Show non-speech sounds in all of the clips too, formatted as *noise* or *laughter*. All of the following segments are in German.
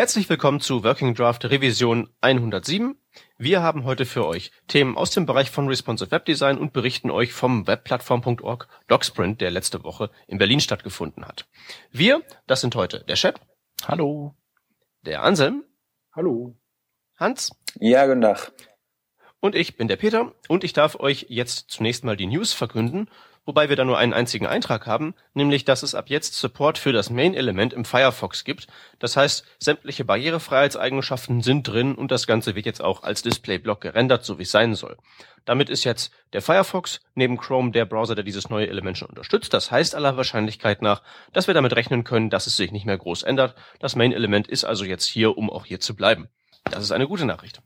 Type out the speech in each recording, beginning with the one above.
Herzlich willkommen zu Working Draft Revision 107. Wir haben heute für euch Themen aus dem Bereich von Responsive Web Design und berichten euch vom Webplattform.org Docsprint, der letzte Woche in Berlin stattgefunden hat. Wir, das sind heute der Shep. Hallo. Der Anselm. Hallo. Hans. Ja, guten Tag. Und ich bin der Peter und ich darf euch jetzt zunächst mal die News verkünden wobei wir da nur einen einzigen Eintrag haben, nämlich dass es ab jetzt Support für das Main-Element im Firefox gibt. Das heißt, sämtliche Barrierefreiheitseigenschaften sind drin und das Ganze wird jetzt auch als Displayblock gerendert, so wie es sein soll. Damit ist jetzt der Firefox neben Chrome der Browser, der dieses neue Element schon unterstützt. Das heißt aller Wahrscheinlichkeit nach, dass wir damit rechnen können, dass es sich nicht mehr groß ändert. Das Main-Element ist also jetzt hier, um auch hier zu bleiben. Das ist eine gute Nachricht.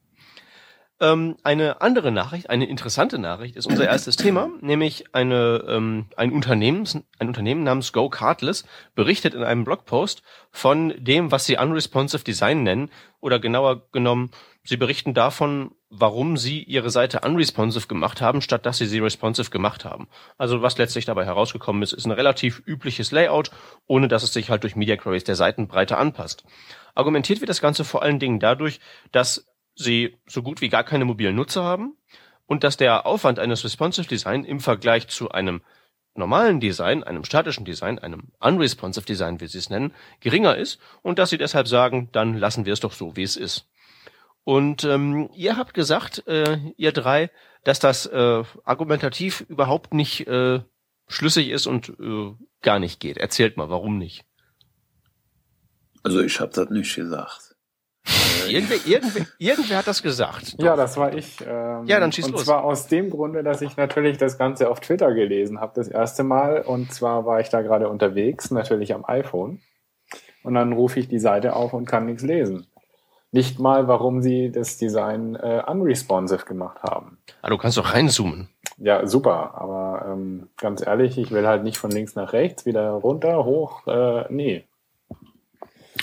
Ähm, eine andere Nachricht, eine interessante Nachricht ist unser erstes Thema, nämlich eine, ähm, ein, Unternehmen, ein Unternehmen namens Go Cardless berichtet in einem Blogpost von dem, was sie unresponsive Design nennen, oder genauer genommen, sie berichten davon, warum sie ihre Seite unresponsive gemacht haben, statt dass sie sie responsive gemacht haben. Also was letztlich dabei herausgekommen ist, ist ein relativ übliches Layout, ohne dass es sich halt durch Media Queries der Seitenbreite anpasst. Argumentiert wird das Ganze vor allen Dingen dadurch, dass sie so gut wie gar keine mobilen Nutzer haben und dass der Aufwand eines Responsive Design im Vergleich zu einem normalen Design, einem statischen Design, einem unresponsive Design, wie sie es nennen, geringer ist und dass sie deshalb sagen, dann lassen wir es doch so, wie es ist. Und ähm, ihr habt gesagt, äh, ihr drei, dass das äh, argumentativ überhaupt nicht äh, schlüssig ist und äh, gar nicht geht. Erzählt mal, warum nicht? Also ich habe das nicht gesagt. Irgendwer, irgendwer, irgendwer hat das gesagt. Doch. Ja, das war ich. Ähm, ja, dann schieß und los. Und zwar aus dem Grunde, dass ich natürlich das Ganze auf Twitter gelesen habe, das erste Mal. Und zwar war ich da gerade unterwegs, natürlich am iPhone. Und dann rufe ich die Seite auf und kann nichts lesen. Nicht mal, warum sie das Design äh, unresponsive gemacht haben. Ah, du kannst doch reinzoomen. Ja, super. Aber ähm, ganz ehrlich, ich will halt nicht von links nach rechts, wieder runter, hoch. Äh, nee.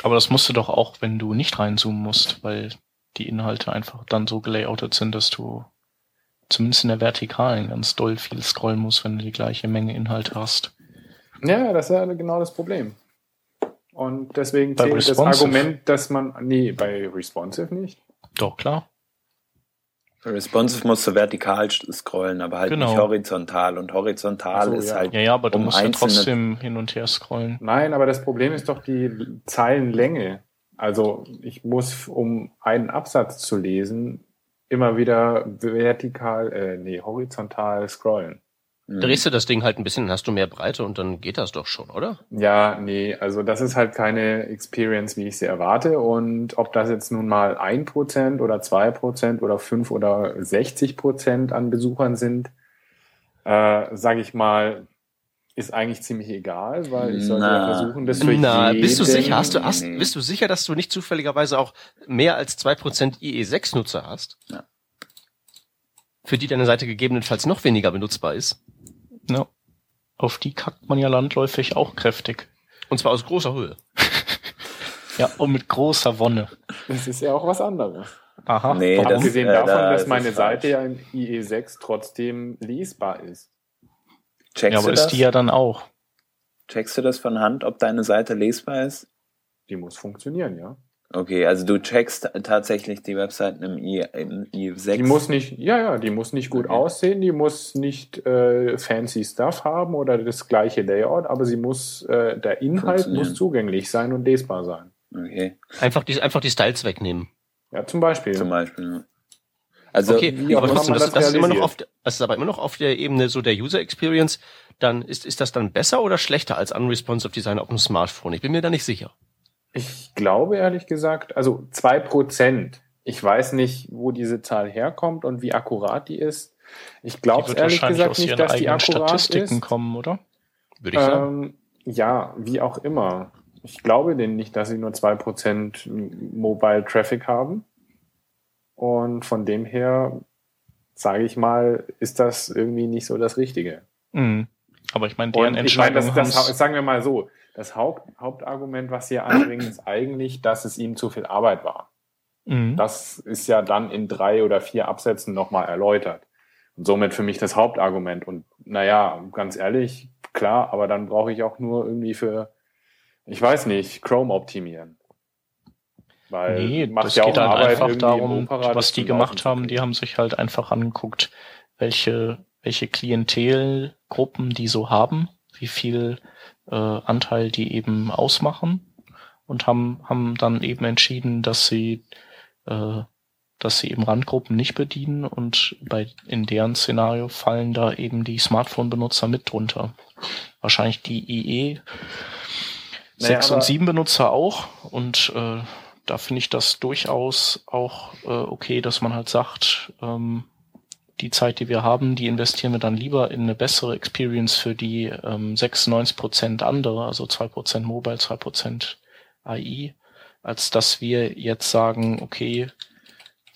Aber das musst du doch auch, wenn du nicht reinzoomen musst, weil die Inhalte einfach dann so gelayoutet sind, dass du zumindest in der Vertikalen ganz doll viel scrollen musst, wenn du die gleiche Menge Inhalt hast. Ja, das ist ja genau das Problem. Und deswegen bei zählt das Argument, dass man, nee, bei Responsive nicht. Doch, klar. Responsive musst du vertikal scrollen, aber halt genau. nicht horizontal. Und horizontal so, ist ja. halt. Ja, ja, aber du um musst ja trotzdem hin und her scrollen. Nein, aber das Problem ist doch die Zeilenlänge. Also ich muss, um einen Absatz zu lesen, immer wieder vertikal, äh, nee, horizontal scrollen. Mhm. Drehst du das Ding halt ein bisschen, dann hast du mehr Breite und dann geht das doch schon, oder? Ja, nee, also das ist halt keine Experience, wie ich sie erwarte. Und ob das jetzt nun mal ein Prozent oder zwei Prozent oder fünf oder sechzig Prozent an Besuchern sind, äh, sage ich mal, ist eigentlich ziemlich egal, weil ich sollte ja versuchen, das für Na, jeden... bist du sicher? Hast du, hast, bist du sicher, dass du nicht zufälligerweise auch mehr als zwei Prozent IE6-Nutzer hast? Ja. Für die deine Seite gegebenenfalls noch weniger benutzbar ist? Ja. Auf die kackt man ja landläufig auch kräftig. Und zwar aus großer Höhe. *laughs* ja, und mit großer Wonne. Das ist ja auch was anderes. Aha. Nee, Abgesehen das, davon, da dass meine Seite ja in IE6 trotzdem lesbar ist. Checkst ja, aber ist das? die ja dann auch. Checkst du das von Hand, ob deine Seite lesbar ist? Die muss funktionieren, ja. Okay, also du checkst tatsächlich die Webseiten im, I, im i6. Die muss nicht, ja, ja, die muss nicht gut okay. aussehen, die muss nicht äh, fancy Stuff haben oder das gleiche Layout, aber sie muss, äh, der Inhalt muss zugänglich sein und lesbar sein. Okay. Einfach die, einfach die Styles wegnehmen. Ja, zum Beispiel. Zum Beispiel, ja. Also, okay, aber trotzdem, das, das, das ist immer noch auf, das ist aber immer noch auf der Ebene so der User Experience. Dann ist, ist das dann besser oder schlechter als unresponsive Design auf dem Smartphone? Ich bin mir da nicht sicher. Ich glaube ehrlich gesagt, also zwei Prozent. Ich weiß nicht, wo diese Zahl herkommt und wie akkurat die ist. Ich glaube ehrlich gesagt nicht, dass die akkurat Statistiken ist. kommen, oder? Würde ich sagen. Ähm, ja, wie auch immer. Ich glaube denen nicht, dass sie nur zwei Prozent Mobile Traffic haben. Und von dem her, sage ich mal, ist das irgendwie nicht so das Richtige. Mhm. Aber ich meine, deren Entscheidung. Ich meine, das, das, sagen wir mal so, das Haupt, Hauptargument, was sie anbringen, ist eigentlich, dass es ihm zu viel Arbeit war. Mhm. Das ist ja dann in drei oder vier Absätzen nochmal erläutert. Und somit für mich das Hauptargument. Und naja, ganz ehrlich, klar, aber dann brauche ich auch nur irgendwie für, ich weiß nicht, Chrome optimieren. Weil nee, das ja geht halt Arbeit einfach darum, was die gemacht haben, die haben sich halt einfach angeguckt, welche, welche Klientelgruppen die so haben, wie viel äh, Anteil die eben ausmachen und haben, haben dann eben entschieden, dass sie, äh, dass sie eben Randgruppen nicht bedienen und bei, in deren Szenario fallen da eben die Smartphone-Benutzer mit drunter. Wahrscheinlich die IE naja, 6 und 7 Benutzer auch und äh, da finde ich das durchaus auch äh, okay, dass man halt sagt, ähm, die Zeit, die wir haben, die investieren wir dann lieber in eine bessere Experience für die ähm, 96 Prozent andere, also zwei Prozent Mobile, zwei Prozent AI, als dass wir jetzt sagen, okay,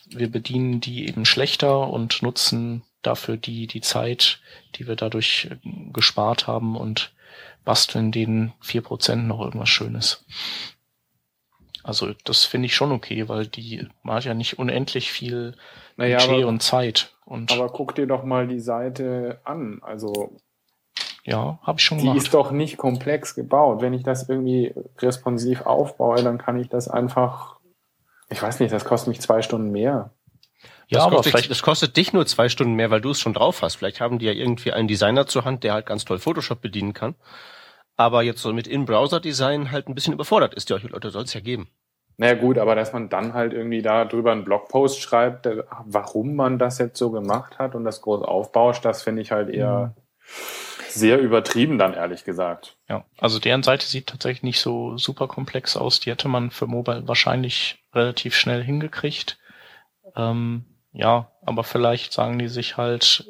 wir bedienen die eben schlechter und nutzen dafür die, die Zeit, die wir dadurch äh, gespart haben und basteln den vier Prozent noch irgendwas Schönes. Also das finde ich schon okay, weil die macht ja nicht unendlich viel naja, Budget aber, und Zeit. Und aber guck dir doch mal die Seite an. Also ja, habe ich schon die gemacht. Die ist doch nicht komplex gebaut. Wenn ich das irgendwie responsiv aufbaue, dann kann ich das einfach. Ich weiß nicht, das kostet mich zwei Stunden mehr. Ja, das aber kostet, vielleicht das kostet dich nur zwei Stunden mehr, weil du es schon drauf hast. Vielleicht haben die ja irgendwie einen Designer zur Hand, der halt ganz toll Photoshop bedienen kann aber jetzt so mit In-Browser-Design halt ein bisschen überfordert ist. Ja, Leute soll es ja geben. Naja gut, aber dass man dann halt irgendwie da drüber einen Blogpost schreibt, warum man das jetzt so gemacht hat und das groß aufbauscht, das finde ich halt eher mhm. sehr übertrieben dann ehrlich gesagt. Ja, also deren Seite sieht tatsächlich nicht so super komplex aus. Die hätte man für Mobile wahrscheinlich relativ schnell hingekriegt. Ähm, ja, aber vielleicht sagen die sich halt,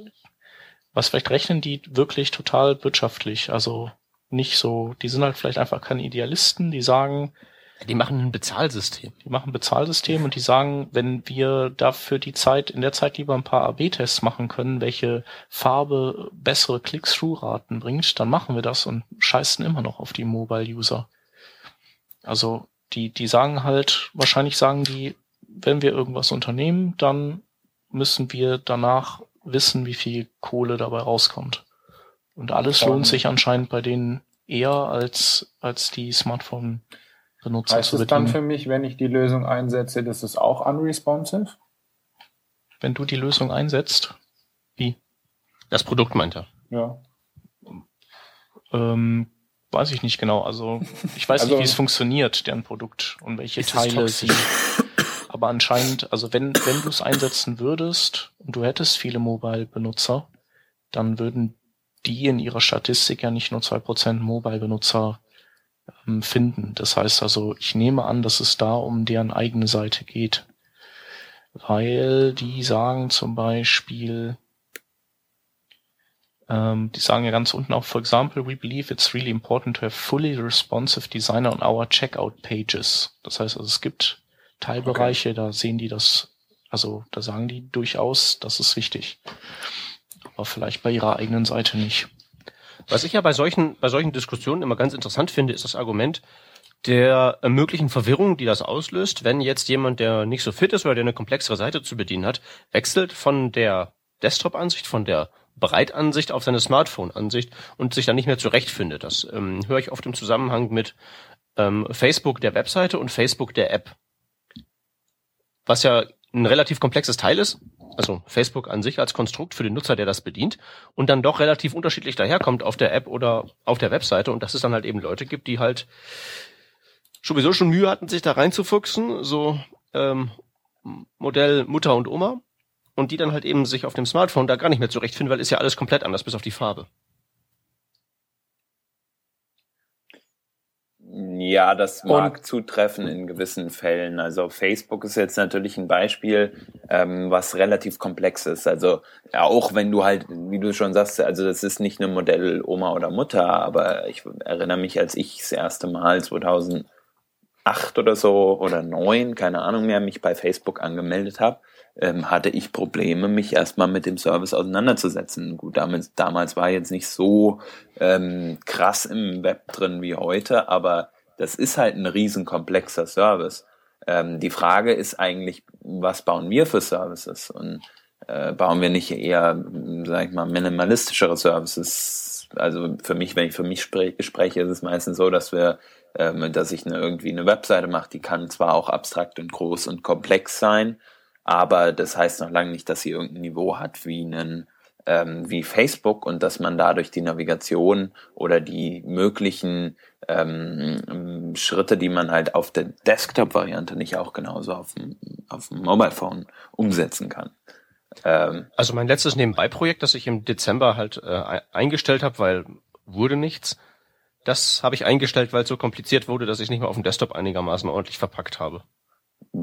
was vielleicht rechnen die wirklich total wirtschaftlich. Also nicht so, die sind halt vielleicht einfach keine Idealisten, die sagen, die machen ein Bezahlsystem. Die machen ein Bezahlsystem und die sagen, wenn wir dafür die Zeit, in der Zeit lieber ein paar AB-Tests machen können, welche Farbe bessere Click-Through-Raten bringt, dann machen wir das und scheißen immer noch auf die Mobile-User. Also, die, die sagen halt, wahrscheinlich sagen die, wenn wir irgendwas unternehmen, dann müssen wir danach wissen, wie viel Kohle dabei rauskommt. Und alles lohnt sich anscheinend bei denen eher als, als die Smartphone-Benutzer heißt zu bedienen. Heißt es dann für mich, wenn ich die Lösung einsetze, das ist auch unresponsive? Wenn du die Lösung einsetzt? Wie? Das Produkt meint er. Ja. Ähm, weiß ich nicht genau. Also ich weiß also, nicht, wie es funktioniert, deren Produkt und welche Teile sie. Aber anscheinend, also wenn, wenn du es einsetzen würdest und du hättest viele Mobile-Benutzer, dann würden die in ihrer Statistik ja nicht nur zwei Prozent Mobile-Benutzer ähm, finden. Das heißt also, ich nehme an, dass es da um deren eigene Seite geht. Weil die sagen zum Beispiel, ähm, die sagen ja ganz unten auch, for example, we believe it's really important to have fully responsive designer on our checkout pages. Das heißt also, es gibt Teilbereiche, okay. da sehen die das, also da sagen die durchaus, das ist wichtig aber vielleicht bei ihrer eigenen Seite nicht. Was ich ja bei solchen, bei solchen Diskussionen immer ganz interessant finde, ist das Argument der möglichen Verwirrung, die das auslöst, wenn jetzt jemand, der nicht so fit ist oder der eine komplexere Seite zu bedienen hat, wechselt von der Desktop-Ansicht, von der Breitansicht auf seine Smartphone-Ansicht und sich dann nicht mehr zurechtfindet. Das ähm, höre ich oft im Zusammenhang mit ähm, Facebook der Webseite und Facebook der App. Was ja ein relativ komplexes Teil ist, also Facebook an sich als Konstrukt für den Nutzer, der das bedient und dann doch relativ unterschiedlich daherkommt auf der App oder auf der Webseite und dass es dann halt eben Leute gibt, die halt sowieso schon Mühe hatten, sich da reinzufuchsen, so ähm, Modell Mutter und Oma und die dann halt eben sich auf dem Smartphone da gar nicht mehr zurechtfinden, weil ist ja alles komplett anders, bis auf die Farbe. Ja, das mag und, zutreffen in gewissen Fällen. Also Facebook ist jetzt natürlich ein Beispiel, ähm, was relativ komplex ist. Also ja, auch wenn du halt, wie du schon sagst, also das ist nicht eine Modell Oma oder Mutter, aber ich erinnere mich, als ich das erste Mal 2008 oder so oder neun, keine Ahnung mehr, mich bei Facebook angemeldet habe, ähm, hatte ich Probleme, mich erstmal mit dem Service auseinanderzusetzen. Gut, damals, damals war jetzt nicht so ähm, krass im Web drin wie heute, aber das ist halt ein riesenkomplexer Service. Ähm, die Frage ist eigentlich, was bauen wir für Services? Und äh, bauen wir nicht eher, sag ich mal, minimalistischere Services? Also für mich, wenn ich für mich spre spreche, ist es meistens so, dass wir ähm, dass ich eine, irgendwie eine Webseite mache, die kann zwar auch abstrakt und groß und komplex sein, aber das heißt noch lange nicht, dass sie irgendein Niveau hat wie einen ähm, wie Facebook und dass man dadurch die Navigation oder die möglichen ähm, Schritte, die man halt auf der Desktop-Variante nicht auch genauso auf dem, auf dem Mobile Phone umsetzen kann. Ähm, also mein letztes Nebenbei-Projekt, das ich im Dezember halt äh, eingestellt habe, weil wurde nichts, das habe ich eingestellt, weil es so kompliziert wurde, dass ich nicht mehr auf dem Desktop einigermaßen ordentlich verpackt habe.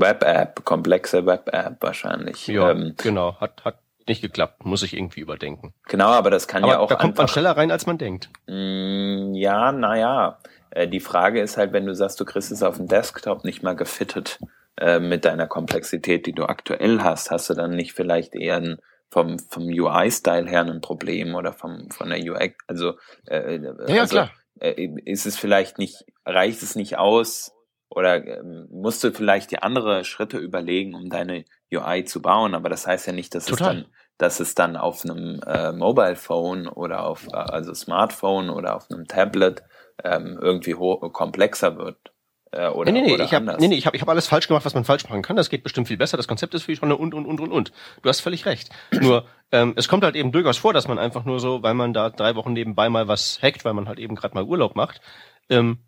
Web-App, komplexe Web-App wahrscheinlich. Ja, ähm, genau. Hat, hat nicht geklappt, muss ich irgendwie überdenken. Genau, aber das kann aber ja auch. Da kommt man schneller rein, als man denkt. Mm, ja, naja. Äh, die Frage ist halt, wenn du sagst, du kriegst es auf dem Desktop nicht mal gefittet äh, mit deiner Komplexität, die du aktuell hast, hast du dann nicht vielleicht eher ein vom, vom UI-Style her ein Problem oder vom, von der UX, also, äh, ja, ja, also, klar. Äh, ist es vielleicht nicht, reicht es nicht aus, oder ähm, musst du vielleicht die andere Schritte überlegen, um deine UI zu bauen, aber das heißt ja nicht, dass Total. es dann dass es dann auf einem äh, Mobile Phone oder auf äh, also Smartphone oder auf einem Tablet ähm, irgendwie komplexer wird. Äh, oder, nee, nee, nee, ich habe nee, nee, ich hab, ich hab alles falsch gemacht, was man falsch machen kann. Das geht bestimmt viel besser. Das Konzept ist für schon und und und und und. Du hast völlig recht. Nur ähm, es kommt halt eben durchaus vor, dass man einfach nur so, weil man da drei Wochen nebenbei mal was hackt, weil man halt eben gerade mal Urlaub macht, ähm,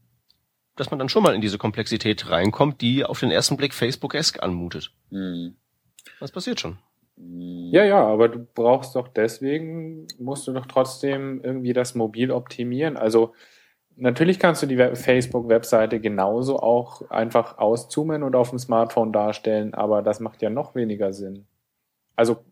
dass man dann schon mal in diese Komplexität reinkommt, die auf den ersten Blick Facebook-esque anmutet. Mhm. Das passiert schon. Ja, ja, aber du brauchst doch deswegen, musst du doch trotzdem irgendwie das mobil optimieren. Also natürlich kannst du die Facebook-Webseite genauso auch einfach auszoomen und auf dem Smartphone darstellen, aber das macht ja noch weniger Sinn. Also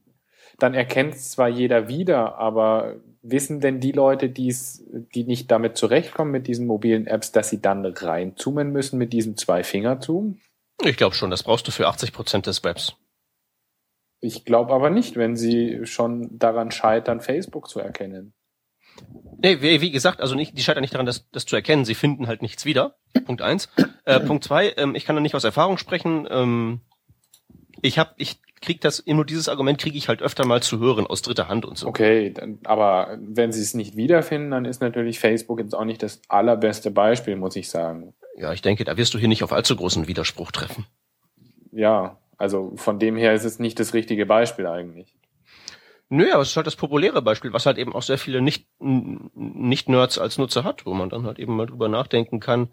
dann erkennt es zwar jeder wieder, aber wissen denn die Leute, die's, die nicht damit zurechtkommen mit diesen mobilen Apps, dass sie dann reinzoomen müssen mit diesem Zwei-Finger-Zoom? Ich glaube schon, das brauchst du für 80 Prozent des Webs. Ich glaube aber nicht, wenn sie schon daran scheitern, Facebook zu erkennen. Nee, wie, wie gesagt, also nicht, die scheitern nicht daran, das, das zu erkennen. Sie finden halt nichts wieder. Punkt eins. Äh, Punkt zwei, ähm, ich kann da nicht aus Erfahrung sprechen. Ähm, ich habe, ich krieg das, nur dieses Argument kriege ich halt öfter mal zu hören aus dritter Hand und so. Okay, aber wenn sie es nicht wiederfinden, dann ist natürlich Facebook jetzt auch nicht das allerbeste Beispiel, muss ich sagen. Ja, ich denke, da wirst du hier nicht auf allzu großen Widerspruch treffen. Ja, also von dem her ist es nicht das richtige Beispiel eigentlich. Nö, aber es ist halt das populäre Beispiel, was halt eben auch sehr viele Nicht-Nerds als Nutzer hat, wo man dann halt eben mal drüber nachdenken kann,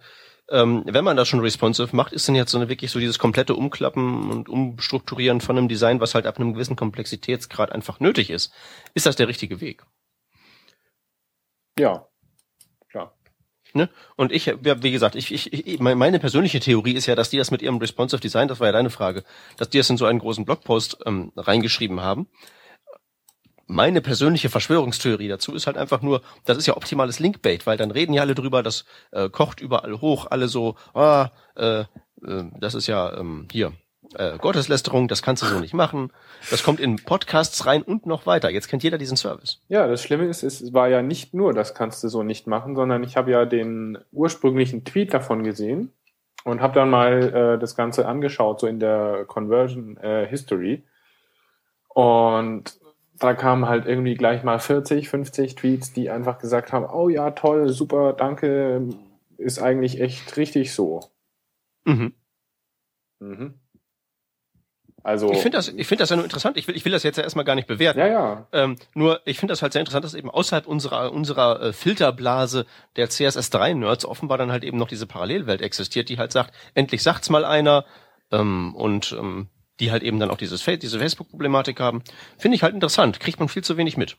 ähm, wenn man das schon responsive macht, ist denn jetzt so eine wirklich so dieses komplette Umklappen und Umstrukturieren von einem Design, was halt ab einem gewissen Komplexitätsgrad einfach nötig ist. Ist das der richtige Weg? Ja, klar. Ne? Und ich, wie gesagt, ich, ich, ich, meine persönliche Theorie ist ja, dass die das mit ihrem responsive Design, das war ja deine Frage, dass die das in so einen großen Blogpost ähm, reingeschrieben haben meine persönliche Verschwörungstheorie dazu ist halt einfach nur, das ist ja optimales Linkbait, weil dann reden ja alle drüber, das äh, kocht überall hoch, alle so, ah, äh, äh, das ist ja ähm, hier äh, Gotteslästerung, das kannst du so nicht machen. Das kommt in Podcasts rein und noch weiter. Jetzt kennt jeder diesen Service. Ja, das Schlimme ist, es war ja nicht nur, das kannst du so nicht machen, sondern ich habe ja den ursprünglichen Tweet davon gesehen und habe dann mal äh, das Ganze angeschaut, so in der Conversion äh, History. Und da kamen halt irgendwie gleich mal 40, 50 Tweets, die einfach gesagt haben, oh ja, toll, super, danke, ist eigentlich echt richtig so. Mhm. Mhm. Also, ich finde das, ich finde das ja nur interessant. Ich will, ich will das jetzt ja erstmal gar nicht bewerten. Ja, ja. Ähm, nur, ich finde das halt sehr interessant, dass eben außerhalb unserer, unserer äh, Filterblase der CSS3-Nerds offenbar dann halt eben noch diese Parallelwelt existiert, die halt sagt, endlich sagt's mal einer, ähm, und ähm, die halt eben dann auch dieses, diese Facebook-Problematik haben. Finde ich halt interessant. Kriegt man viel zu wenig mit.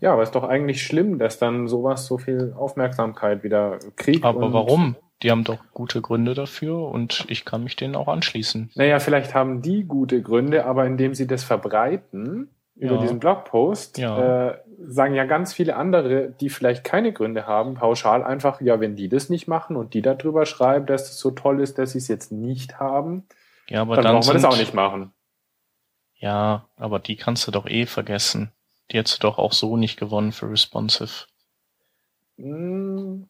Ja, aber ist doch eigentlich schlimm, dass dann sowas so viel Aufmerksamkeit wieder kriegt. Aber warum? Die haben doch gute Gründe dafür und ich kann mich denen auch anschließen. Naja, vielleicht haben die gute Gründe, aber indem sie das verbreiten über ja. diesen Blogpost, ja. Äh, sagen ja ganz viele andere, die vielleicht keine Gründe haben, pauschal einfach, ja, wenn die das nicht machen und die darüber schreiben, dass es so toll ist, dass sie es jetzt nicht haben, ja, aber dann, dann brauchen wir das auch nicht machen. Ja, aber die kannst du doch eh vergessen. Die hättest du doch auch so nicht gewonnen für responsive. Hm.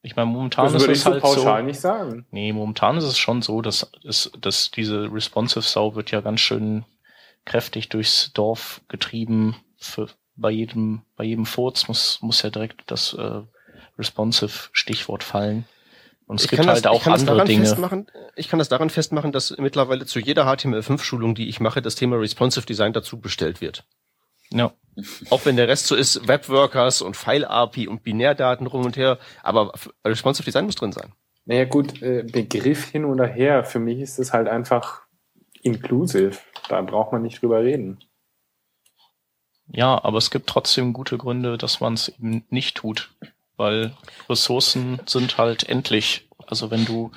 Ich meine, momentan das ist es so halt pauschal so. nicht sagen. Nee, momentan ist es schon so, dass, dass, dass diese responsive Sau wird ja ganz schön kräftig durchs Dorf getrieben. Für, bei jedem, bei jedem Furz muss, muss ja direkt das äh, responsive Stichwort fallen. Und es ich gibt halt das, auch andere Dinge. Festmachen, ich kann das daran festmachen, dass mittlerweile zu jeder HTML5-Schulung, die ich mache, das Thema Responsive Design dazu bestellt wird. Ja. Auch wenn der Rest so ist, Webworkers und File-API und Binärdaten rum und her, aber Responsive Design muss drin sein. Naja gut, äh, Begriff hin oder her, für mich ist es halt einfach inclusive. Da braucht man nicht drüber reden. Ja, aber es gibt trotzdem gute Gründe, dass man es eben nicht tut weil Ressourcen sind halt endlich. Also wenn du,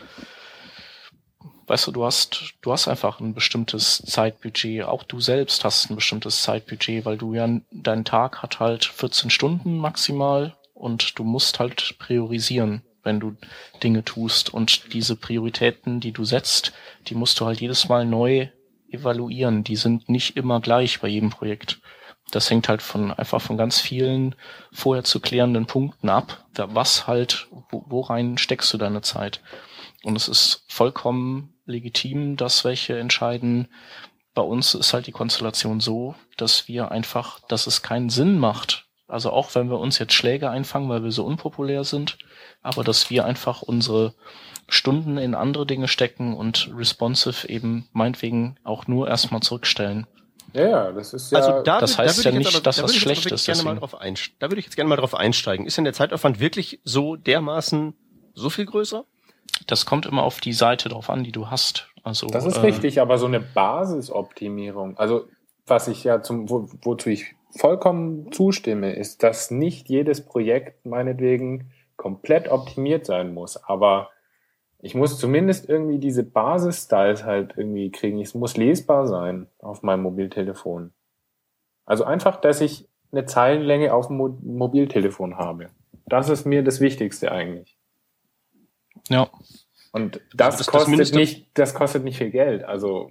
weißt du, du hast, du hast einfach ein bestimmtes Zeitbudget. Auch du selbst hast ein bestimmtes Zeitbudget, weil du ja, dein Tag hat halt 14 Stunden maximal und du musst halt priorisieren, wenn du Dinge tust. Und diese Prioritäten, die du setzt, die musst du halt jedes Mal neu evaluieren. Die sind nicht immer gleich bei jedem Projekt. Das hängt halt von einfach von ganz vielen vorher zu klärenden Punkten ab. Was halt, wo, rein steckst du deine Zeit? Und es ist vollkommen legitim, dass welche entscheiden. Bei uns ist halt die Konstellation so, dass wir einfach, dass es keinen Sinn macht. Also auch wenn wir uns jetzt Schläge einfangen, weil wir so unpopulär sind, aber dass wir einfach unsere Stunden in andere Dinge stecken und responsive eben meinetwegen auch nur erstmal zurückstellen. Ja, ja, das ist ja. Also da, das heißt da ja nicht, aber, dass da das schlecht ist. Gerne mal drauf da würde ich jetzt gerne mal drauf einsteigen. Ist denn der Zeitaufwand wirklich so dermaßen so viel größer? Das kommt immer auf die Seite drauf an, die du hast. Also, das ist äh, richtig, aber so eine Basisoptimierung, also was ich ja zum, wo, wozu ich vollkommen zustimme, ist, dass nicht jedes Projekt meinetwegen komplett optimiert sein muss. Aber ich muss zumindest irgendwie diese Basis-Styles halt irgendwie kriegen. Es muss lesbar sein auf meinem Mobiltelefon. Also einfach, dass ich eine Zeilenlänge auf dem Mo Mobiltelefon habe. Das ist mir das Wichtigste eigentlich. Ja. Und das, das kostet das nicht, das kostet nicht viel Geld. Also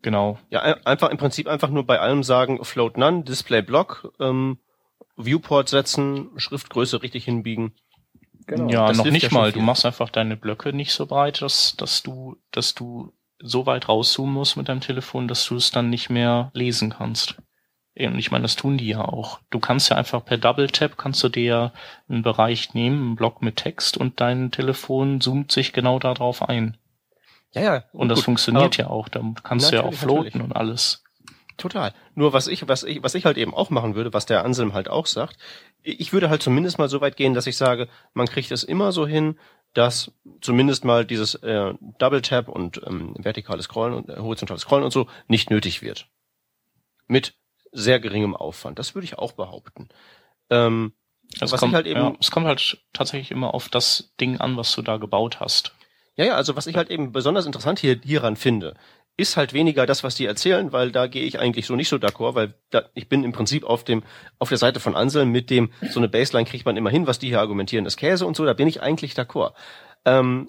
genau. Ja, einfach im Prinzip einfach nur bei allem sagen Float None, Display Block, ähm, Viewport setzen, Schriftgröße richtig hinbiegen. Genau. Ja, noch nicht ja mal. Du machst einfach deine Blöcke nicht so breit, dass, dass du, dass du so weit rauszoomen musst mit deinem Telefon, dass du es dann nicht mehr lesen kannst. Und ich meine, das tun die ja auch. Du kannst ja einfach per Double Tap kannst du dir einen Bereich nehmen, einen Block mit Text und dein Telefon zoomt sich genau darauf ein. Ja, ja. Und das gut, funktioniert ja auch. Da kannst du ja auch floaten natürlich. und alles. Total. Nur was ich, was ich, was ich halt eben auch machen würde, was der Anselm halt auch sagt, ich würde halt zumindest mal so weit gehen, dass ich sage, man kriegt es immer so hin, dass zumindest mal dieses äh, Double Tap und ähm, vertikales Scrollen und äh, horizontales Scrollen und so nicht nötig wird. Mit sehr geringem Aufwand. Das würde ich auch behaupten. Ähm, es, kommt, halt eben, ja, es kommt halt tatsächlich immer auf das Ding an, was du da gebaut hast. Ja, ja, also was ich halt eben besonders interessant hier hieran finde, ist halt weniger das, was die erzählen, weil da gehe ich eigentlich so nicht so d'accord, weil da, ich bin im Prinzip auf dem auf der Seite von Anselm mit dem so eine Baseline kriegt man immer hin, was die hier argumentieren, das Käse und so, da bin ich eigentlich d'accord. Ähm,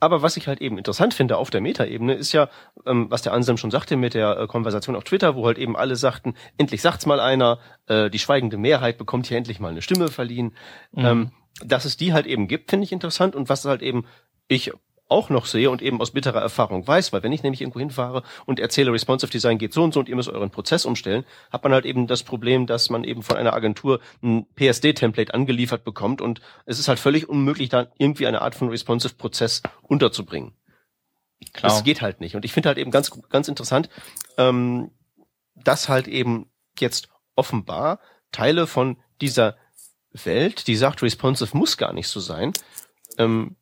aber was ich halt eben interessant finde auf der Metaebene ist ja, ähm, was der Anselm schon sagte mit der äh, Konversation auf Twitter, wo halt eben alle sagten, endlich sagt's mal einer, äh, die schweigende Mehrheit bekommt hier endlich mal eine Stimme verliehen. Mhm. Ähm, dass es die halt eben gibt, finde ich interessant und was halt eben ich auch noch sehe und eben aus bitterer Erfahrung weiß, weil wenn ich nämlich irgendwo hinfahre und erzähle, Responsive Design geht so und so und ihr müsst euren Prozess umstellen, hat man halt eben das Problem, dass man eben von einer Agentur ein PSD-Template angeliefert bekommt und es ist halt völlig unmöglich, da irgendwie eine Art von Responsive Prozess unterzubringen. Klar. Das geht halt nicht. Und ich finde halt eben ganz, ganz interessant, ähm, dass halt eben jetzt offenbar Teile von dieser Welt, die sagt, responsive muss gar nicht so sein, ähm,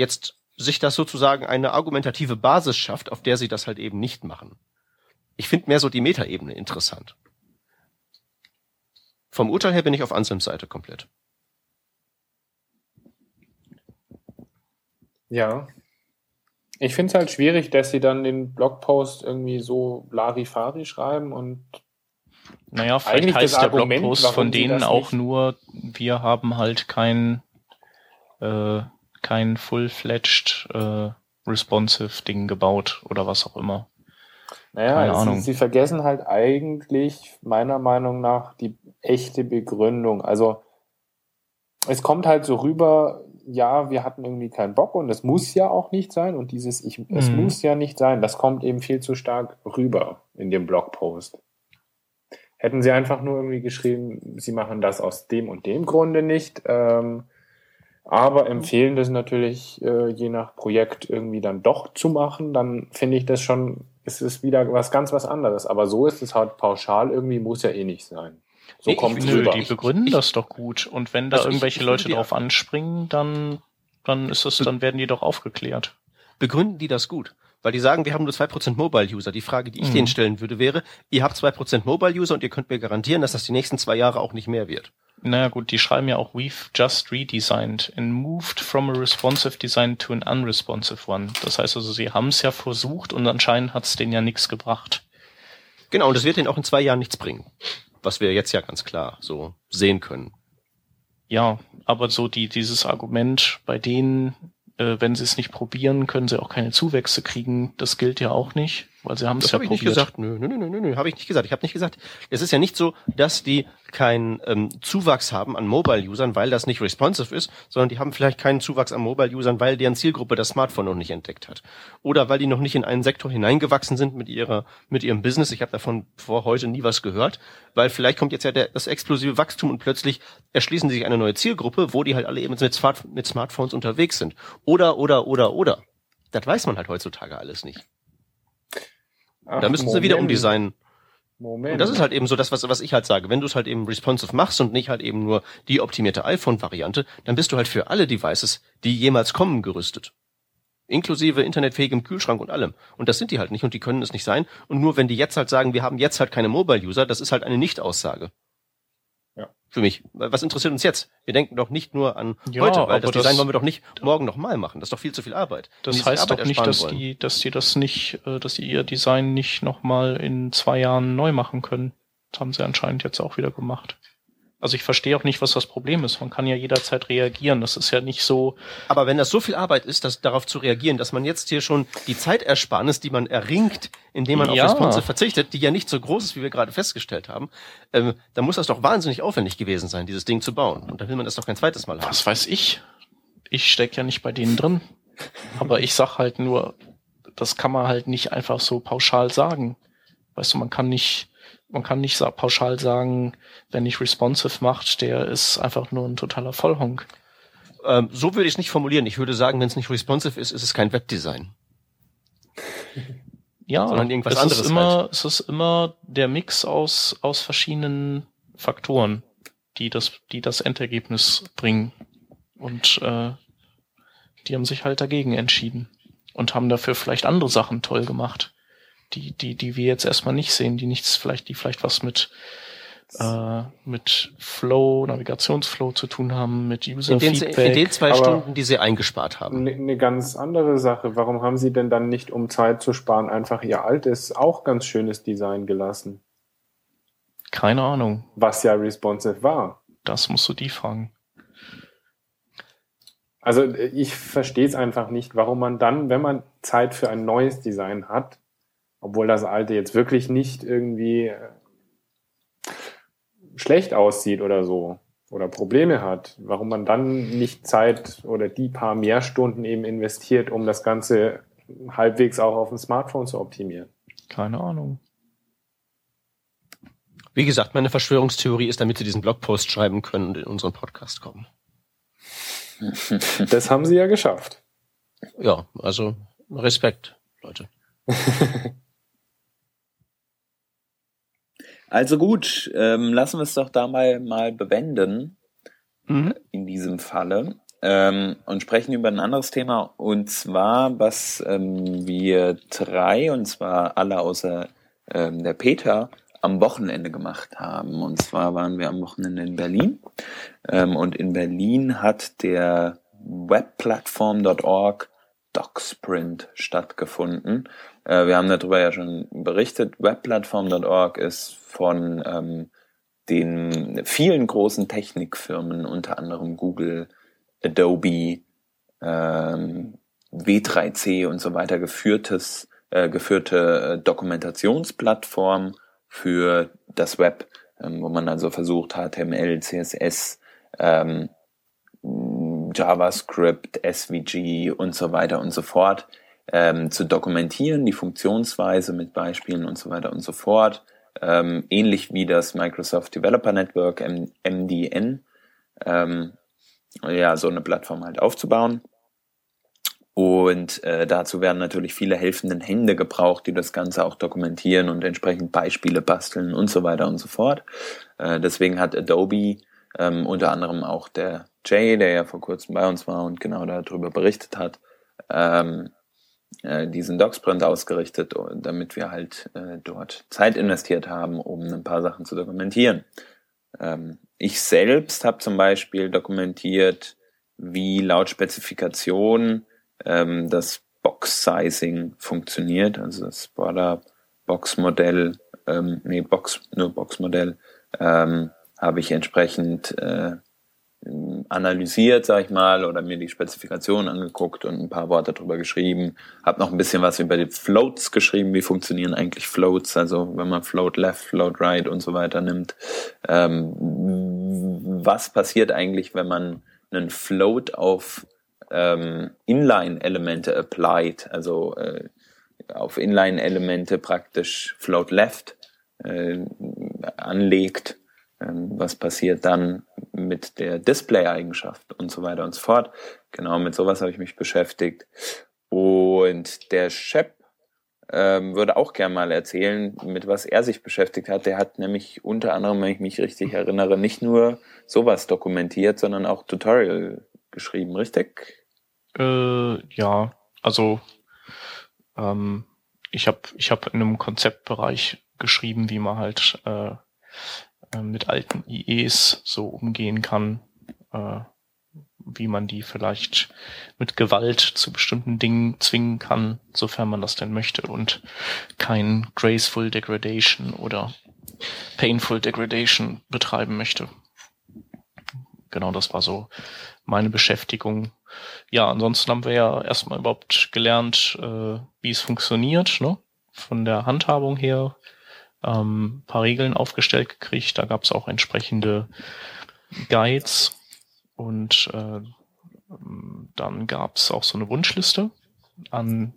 jetzt sich das sozusagen eine argumentative Basis schafft, auf der sie das halt eben nicht machen. Ich finde mehr so die Metaebene interessant. Vom Urteil her bin ich auf Anselms Seite komplett. Ja. Ich finde es halt schwierig, dass sie dann den Blogpost irgendwie so Larifari schreiben und naja, vielleicht heißt der Blogpost von denen auch nur, wir haben halt kein äh, kein full-fledged äh, responsive Ding gebaut oder was auch immer. Naja, Keine Ahnung. Sie, sie vergessen halt eigentlich meiner Meinung nach die echte Begründung. Also es kommt halt so rüber, ja, wir hatten irgendwie keinen Bock und es muss ja auch nicht sein und dieses ich, es mhm. muss ja nicht sein, das kommt eben viel zu stark rüber in dem Blogpost. Hätten sie einfach nur irgendwie geschrieben, sie machen das aus dem und dem Grunde nicht, ähm, Aber empfehlen das natürlich äh, je nach Projekt irgendwie dann doch zu machen, dann finde ich das schon, ist es wieder was ganz was anderes. Aber so ist es halt pauschal irgendwie, muss ja eh nicht sein. So Nee, kommt ich, es nö, rüber. die begründen Ich- das doch gut. Und wenn da Also irgendwelche ich Leute drauf anspringen, dann, dann ist es, dann werden die doch aufgeklärt. Begründen die das gut? Weil die sagen, wir haben nur 2% Mobile-User. Die Frage, die ich Mhm. denen stellen würde, wäre, ihr habt 2% Mobile-User und ihr könnt mir garantieren, dass das die nächsten zwei Jahre auch nicht mehr wird. Naja gut, die schreiben ja auch, we've just redesigned and moved from a responsive design to an unresponsive one. Das heißt also, sie haben es ja versucht und anscheinend hat es denen ja nichts gebracht. Genau, und es wird denen auch in zwei Jahren nichts bringen. Was wir jetzt ja ganz klar so sehen können. Ja, aber so die, dieses Argument, bei denen, äh, wenn sie es nicht probieren, können sie auch keine Zuwächse kriegen, das gilt ja auch nicht, weil sie haben es Das ja habe ich nicht probiert. gesagt. Nö, nö, nö, nö, nö, nö habe ich nicht gesagt. Ich habe nicht gesagt. Es ist ja nicht so, dass die keinen ähm, Zuwachs haben an Mobile-Usern, weil das nicht responsive ist, sondern die haben vielleicht keinen Zuwachs an Mobile-Usern, weil deren Zielgruppe das Smartphone noch nicht entdeckt hat. Oder weil die noch nicht in einen Sektor hineingewachsen sind mit ihrer, mit ihrem Business. Ich habe davon vor heute nie was gehört, weil vielleicht kommt jetzt ja der, das explosive Wachstum und plötzlich erschließen sie sich eine neue Zielgruppe, wo die halt alle eben mit, Smart, mit Smartphones unterwegs sind. Oder, oder, oder, oder. Das weiß man halt heutzutage alles nicht. Ach, Da müssen sie wieder Moment. umdesignen. Moment. Und das ist halt eben so das, was, was ich halt sage. Wenn du es halt eben responsive machst und nicht halt eben nur die optimierte iPhone-Variante, dann bist du halt für alle Devices, die jemals kommen, gerüstet. Inklusive internetfähigem Kühlschrank und allem. Und das sind die halt nicht und die können es nicht sein. Und nur wenn die jetzt halt sagen, wir haben jetzt halt keine Mobile-User, das ist halt eine Nicht-Aussage. Ja. Für mich. Was interessiert uns jetzt? Wir denken doch nicht nur an Ja, heute, weil das aber das- Design wollen wir doch nicht morgen nochmal machen. Das ist doch viel zu viel Arbeit. Das heißt Arbeit doch nicht, dass wollen. die, dass die das nicht, äh, dass sie ihr Design nicht nochmal in zwei Jahren neu machen können. Das haben sie anscheinend jetzt auch wieder gemacht. Also ich verstehe auch nicht, was das Problem ist. Man kann ja jederzeit reagieren. Das ist ja nicht so, Aber wenn das so viel Arbeit ist, dass darauf zu reagieren, dass man jetzt hier schon die Zeitersparnis, die man erringt, indem man Ja. auf Responsive verzichtet, die ja nicht so groß ist, wie wir gerade festgestellt haben, ähm, dann muss das doch wahnsinnig aufwendig gewesen sein, dieses Ding zu bauen. Und dann will man das doch kein zweites Mal haben. was weiß ich. Ich steck ja nicht bei denen drin. Aber ich sag halt nur, das kann man halt nicht einfach so pauschal sagen. Weißt du, man kann nicht, man kann nicht pauschal sagen, wenn nicht responsive macht, der ist einfach nur ein totaler Vollhonk. Ähm, so würde ich es nicht formulieren. Ich würde sagen, wenn es nicht responsive ist, ist es kein Webdesign. Ja, Sondern irgendwas es anderes Ist immer, halt. Es ist immer der Mix aus, aus verschiedenen Faktoren, die das, die das Endergebnis bringen. Und äh, die haben sich halt dagegen entschieden und haben dafür vielleicht andere Sachen toll gemacht, die, die, die wir jetzt erstmal nicht sehen, die nichts, vielleicht, die vielleicht was mit äh, mit Flow, Navigationsflow zu tun haben, mit User In den, Feedback. in den zwei Aber- Stunden, die sie eingespart haben. Eine eine ganz andere Sache. Warum haben Sie denn dann nicht, um Zeit zu sparen, einfach Ihr altes, auch ganz schönes Design gelassen? Keine Ahnung. Was ja responsive war. Das musst du die fragen. Also äh, ich verstehe es einfach nicht, warum man dann, wenn man Zeit für ein neues Design hat, obwohl das alte jetzt wirklich nicht irgendwie äh, schlecht aussieht oder so oder Probleme hat, warum man dann nicht Zeit oder die paar mehr Stunden eben investiert, um das Ganze halbwegs auch auf dem Smartphone zu optimieren. Keine Ahnung. Wie gesagt, meine Verschwörungstheorie ist, damit sie diesen Blogpost schreiben können und in unseren Podcast kommen. Das haben sie ja geschafft. Ja, also Respekt, Leute. *laughs* Also gut, ähm, lassen wir es doch da mal, mal bewenden Mhm. in diesem Falle ähm, und sprechen über ein anderes Thema und zwar, was ähm, wir drei und zwar alle außer ähm, der Peter am Wochenende gemacht haben. Und zwar waren wir am Wochenende in Berlin ähm, und in Berlin hat der Webplattform.org DocSprint stattgefunden. Äh, wir haben darüber ja schon berichtet. Webplattform.org ist von ähm, den vielen großen Technikfirmen, unter anderem Google, Adobe, ähm, W3C und so weiter geführtes, äh, geführte äh, Dokumentationsplattform für das Web, ähm, wo man also versucht, HTML, CSS, ähm, JavaScript, SVG und so weiter und so fort ähm, zu dokumentieren, die Funktionsweise mit Beispielen und so weiter und so fort. Ähm, ähnlich wie das Microsoft Developer Network, MDN. Ähm, ja, so eine Plattform halt aufzubauen. Und äh, dazu werden natürlich viele helfenden Hände gebraucht, die das Ganze auch dokumentieren und entsprechend Beispiele basteln und so weiter und so fort. Äh, deswegen hat Adobe ähm, unter anderem auch der Jay, der ja vor kurzem bei uns war und genau darüber berichtet hat, ähm, äh, diesen Docsprint ausgerichtet, damit wir halt äh, dort Zeit investiert haben, um ein paar Sachen zu dokumentieren. Ähm, ich selbst habe zum Beispiel dokumentiert, wie laut Spezifikation ähm, das Box-Sizing funktioniert, also das Border-Box-Modell, ähm, nee, Box, nur Box-Modell, ähm, habe ich entsprechend äh, analysiert, sag ich mal, oder mir die Spezifikation angeguckt und ein paar Worte drüber geschrieben. Habe noch ein bisschen was über die Floats geschrieben, wie funktionieren eigentlich Floats, also wenn man Float Left, Float Right und so weiter nimmt. Ähm, was passiert eigentlich, wenn man einen Float auf ähm, Inline-Elemente applied, also äh, auf Inline-Elemente praktisch Float Left äh, anlegt. Ähm, was passiert dann mit der Display-Eigenschaft und so weiter und so fort. Genau, mit sowas habe ich mich beschäftigt. Und der Shep ähm, würde auch gerne mal erzählen, mit was er sich beschäftigt hat. Der hat nämlich unter anderem, wenn ich mich richtig erinnere, nicht nur sowas dokumentiert, sondern auch Tutorial geschrieben, richtig? Äh, ja, also ähm, ich habe ich hab in einem Konzeptbereich geschrieben, wie man halt äh, äh, mit alten IEs so umgehen kann, äh, wie man die vielleicht mit Gewalt zu bestimmten Dingen zwingen kann, sofern man das denn möchte und kein graceful degradation oder painful degradation betreiben möchte. Genau, das war so meine Beschäftigung ja, ansonsten haben wir ja erstmal überhaupt gelernt, äh, wie es funktioniert, ne? Von der Handhabung her. Ähm, paar Regeln aufgestellt gekriegt. Da gab es auch entsprechende Guides. Und äh, dann gab es auch so eine Wunschliste an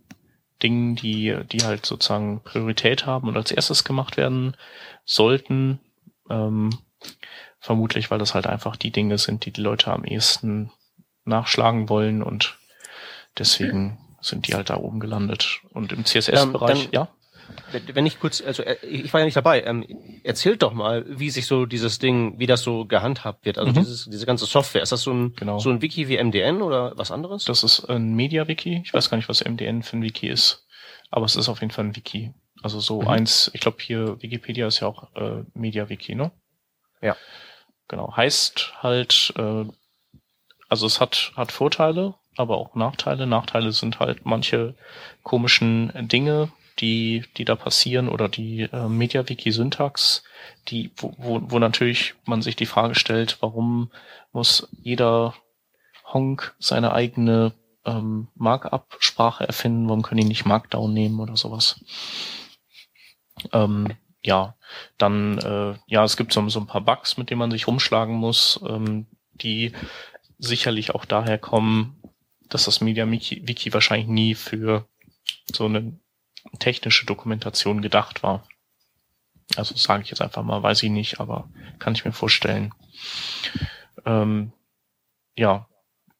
Dingen, die, die halt sozusagen Priorität haben und als erstes gemacht werden sollten. Ähm, vermutlich, weil das halt einfach die Dinge sind, die die Leute am ehesten nachschlagen wollen und deswegen sind die halt da oben gelandet. Und im CSS-Bereich, ähm, ja. Wenn ich kurz, also äh, ich war ja nicht dabei, ähm, erzählt doch mal, wie sich so dieses Ding, wie das so gehandhabt wird, also mhm. dieses, diese ganze Software. Ist das so ein, genau. so ein Wiki wie MDN oder was anderes? Das ist ein Media-Wiki. Ich weiß gar nicht, was MDN für ein Wiki ist, aber es ist auf jeden Fall ein Wiki. Also so mhm. eins, ich glaube hier Wikipedia ist ja auch äh, Media-Wiki, ne? Ja. Genau. Heißt halt, äh, also es hat, hat Vorteile, aber auch Nachteile. Nachteile sind halt manche komischen Dinge, die, die da passieren oder die äh, MediaWiki-Syntax, die, wo, wo, wo natürlich man sich die Frage stellt, warum muss jeder Honk seine eigene ähm, Markup-Sprache erfinden, warum können die nicht Markdown nehmen oder sowas. Ähm, ja, dann, äh, ja, es gibt so, so ein paar Bugs, mit denen man sich rumschlagen muss, ähm, die sicherlich auch daher kommen, dass das Media Wiki wahrscheinlich nie für so eine technische Dokumentation gedacht war. Also sage ich jetzt einfach mal, weiß ich nicht, aber kann ich mir vorstellen. Ähm, ja,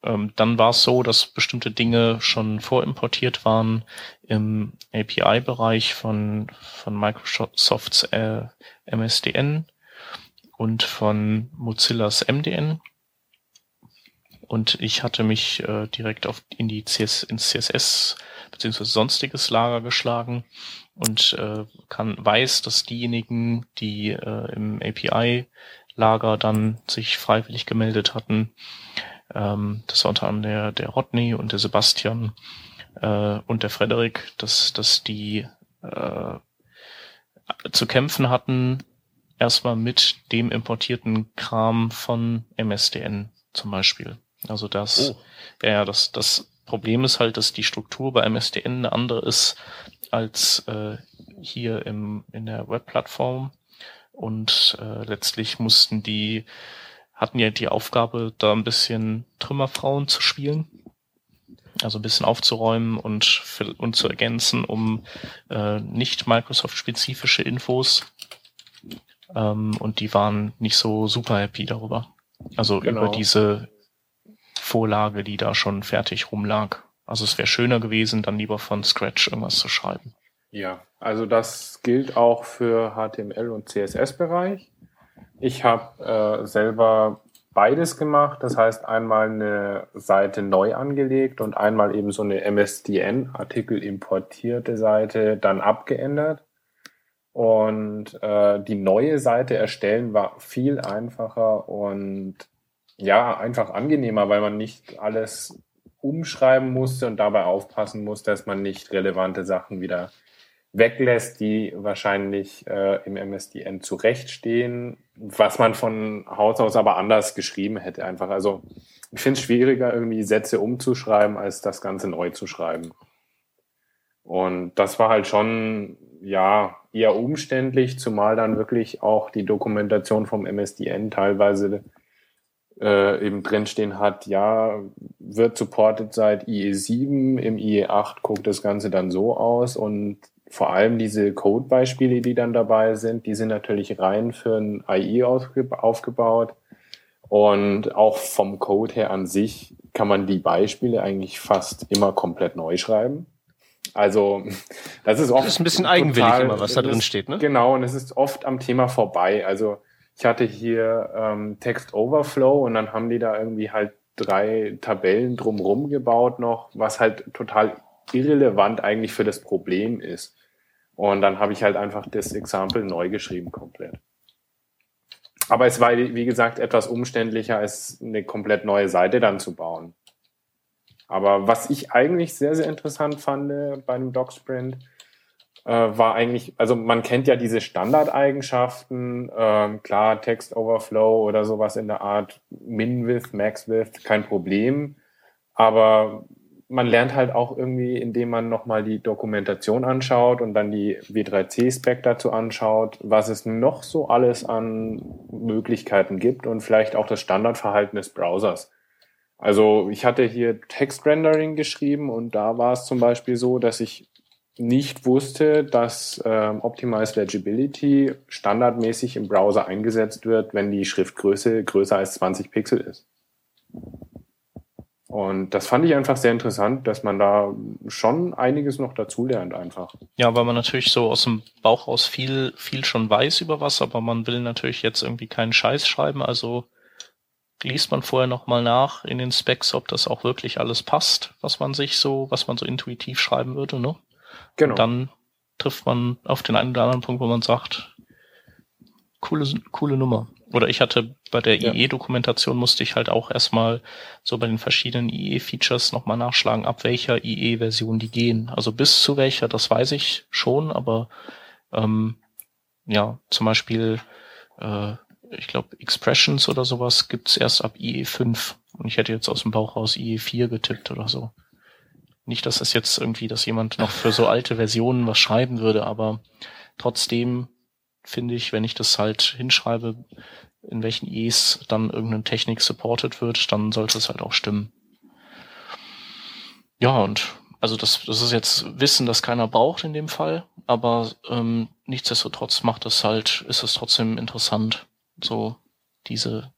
ähm, dann war es so, dass bestimmte Dinge schon vorimportiert waren im API-Bereich von, von Microsofts äh, MSDN und von Mozillas MDN. Und ich hatte mich äh, direkt auf in die CS, ins CSS beziehungsweise sonstiges Lager geschlagen und äh, kann weiß, dass diejenigen, die äh, im API-Lager dann sich freiwillig gemeldet hatten, ähm, das war unter anderem der, der Rodney und der Sebastian äh, und der Frederik, dass, dass die äh, zu kämpfen hatten, erstmal mit dem importierten Kram von MSDN zum Beispiel. Also das, oh. ja, das, das Problem ist halt, dass die Struktur bei MSDN eine andere ist als äh, hier im, in der Webplattform. Und äh, letztlich mussten die, hatten ja die Aufgabe, da ein bisschen Trümmerfrauen zu spielen. Also ein bisschen aufzuräumen und, für, und zu ergänzen, um äh, nicht Microsoft-spezifische Infos. Ähm, und die waren nicht so super happy darüber. Also genau. über diese Vorlage, die da schon fertig rumlag. Also es wäre schöner gewesen, dann lieber von Scratch irgendwas zu schreiben. Ja, also das gilt auch für HTML und CSS-Bereich. Ich habe äh, selber beides gemacht. Das heißt, einmal eine Seite neu angelegt und einmal eben so eine MSDN-Artikel importierte Seite dann abgeändert. Und äh, die neue Seite erstellen war viel einfacher und ja, einfach angenehmer, weil man nicht alles umschreiben musste und dabei aufpassen muss, dass man nicht relevante Sachen wieder weglässt, die wahrscheinlich äh, im MSDN zurechtstehen, was man von Haus aus aber anders geschrieben hätte einfach. Also ich finde es schwieriger, irgendwie Sätze umzuschreiben, als das Ganze neu zu schreiben. Und das war halt schon, ja, eher umständlich, zumal dann wirklich auch die Dokumentation vom MSDN teilweise äh, eben drinstehen hat, ja, wird supported seit IE7, im IE8 guckt das Ganze dann so aus und vor allem diese Code-Beispiele, die dann dabei sind, die sind natürlich rein für ein AI aufgebaut. Und auch vom Code her an sich kann man die Beispiele eigentlich fast immer komplett neu schreiben. Also das ist oft. Das ist ein bisschen eigenwillig total, immer, was da drin steht, ne? Genau, und es ist oft am Thema vorbei. Also ich hatte hier ähm, Text Overflow und dann haben die da irgendwie halt drei Tabellen drumrum gebaut noch, was halt total irrelevant eigentlich für das Problem ist. Und dann habe ich halt einfach das Example neu geschrieben komplett. Aber es war, wie gesagt, etwas umständlicher, als eine komplett neue Seite dann zu bauen. Aber was ich eigentlich sehr, sehr interessant fand äh, bei dem DocSprint, äh, war eigentlich, also man kennt ja diese Standardeigenschaften, äh, klar, Text Overflow oder sowas in der Art, Min-Width, Max-Width, kein Problem. Aber man lernt halt auch irgendwie, indem man nochmal die Dokumentation anschaut und dann die W3C-Spec dazu anschaut, was es noch so alles an Möglichkeiten gibt und vielleicht auch das Standardverhalten des Browsers. Also ich hatte hier Text-Rendering geschrieben und da war es zum Beispiel so, dass ich nicht wusste, dass ähm, Optimized Legibility standardmäßig im Browser eingesetzt wird, wenn die Schriftgröße größer als 20 Pixel ist. Und das fand ich einfach sehr interessant, dass man da schon einiges noch dazulernt einfach. Ja, weil man natürlich so aus dem Bauch raus viel, viel schon weiß über was, aber man will natürlich jetzt irgendwie keinen Scheiß schreiben, also liest man vorher nochmal nach in den Specs, ob das auch wirklich alles passt, was man sich so, was man so intuitiv schreiben würde, ne? Genau. Und dann trifft man auf den einen oder anderen Punkt, wo man sagt, coole, coole Nummer. Oder ich hatte bei der ja. IE-Dokumentation musste ich halt auch erstmal so bei den verschiedenen IE-Features nochmal nachschlagen, ab welcher IE-Version die gehen. Also bis zu welcher, das weiß ich schon, aber ähm, ja, zum Beispiel, äh, ich glaube, Expressions oder sowas gibt's erst ab IE5. Und ich hätte jetzt aus dem Bauch raus IE4 getippt oder so. Nicht, dass das jetzt irgendwie, dass jemand noch für so alte Versionen was schreiben würde, aber trotzdem finde ich, wenn ich das halt hinschreibe, in welchen E's dann irgendeine Technik supported wird, dann sollte es halt auch stimmen. Ja, und also das, das ist jetzt Wissen, das keiner braucht in dem Fall, aber ähm, nichtsdestotrotz macht es halt, ist es trotzdem interessant, so diese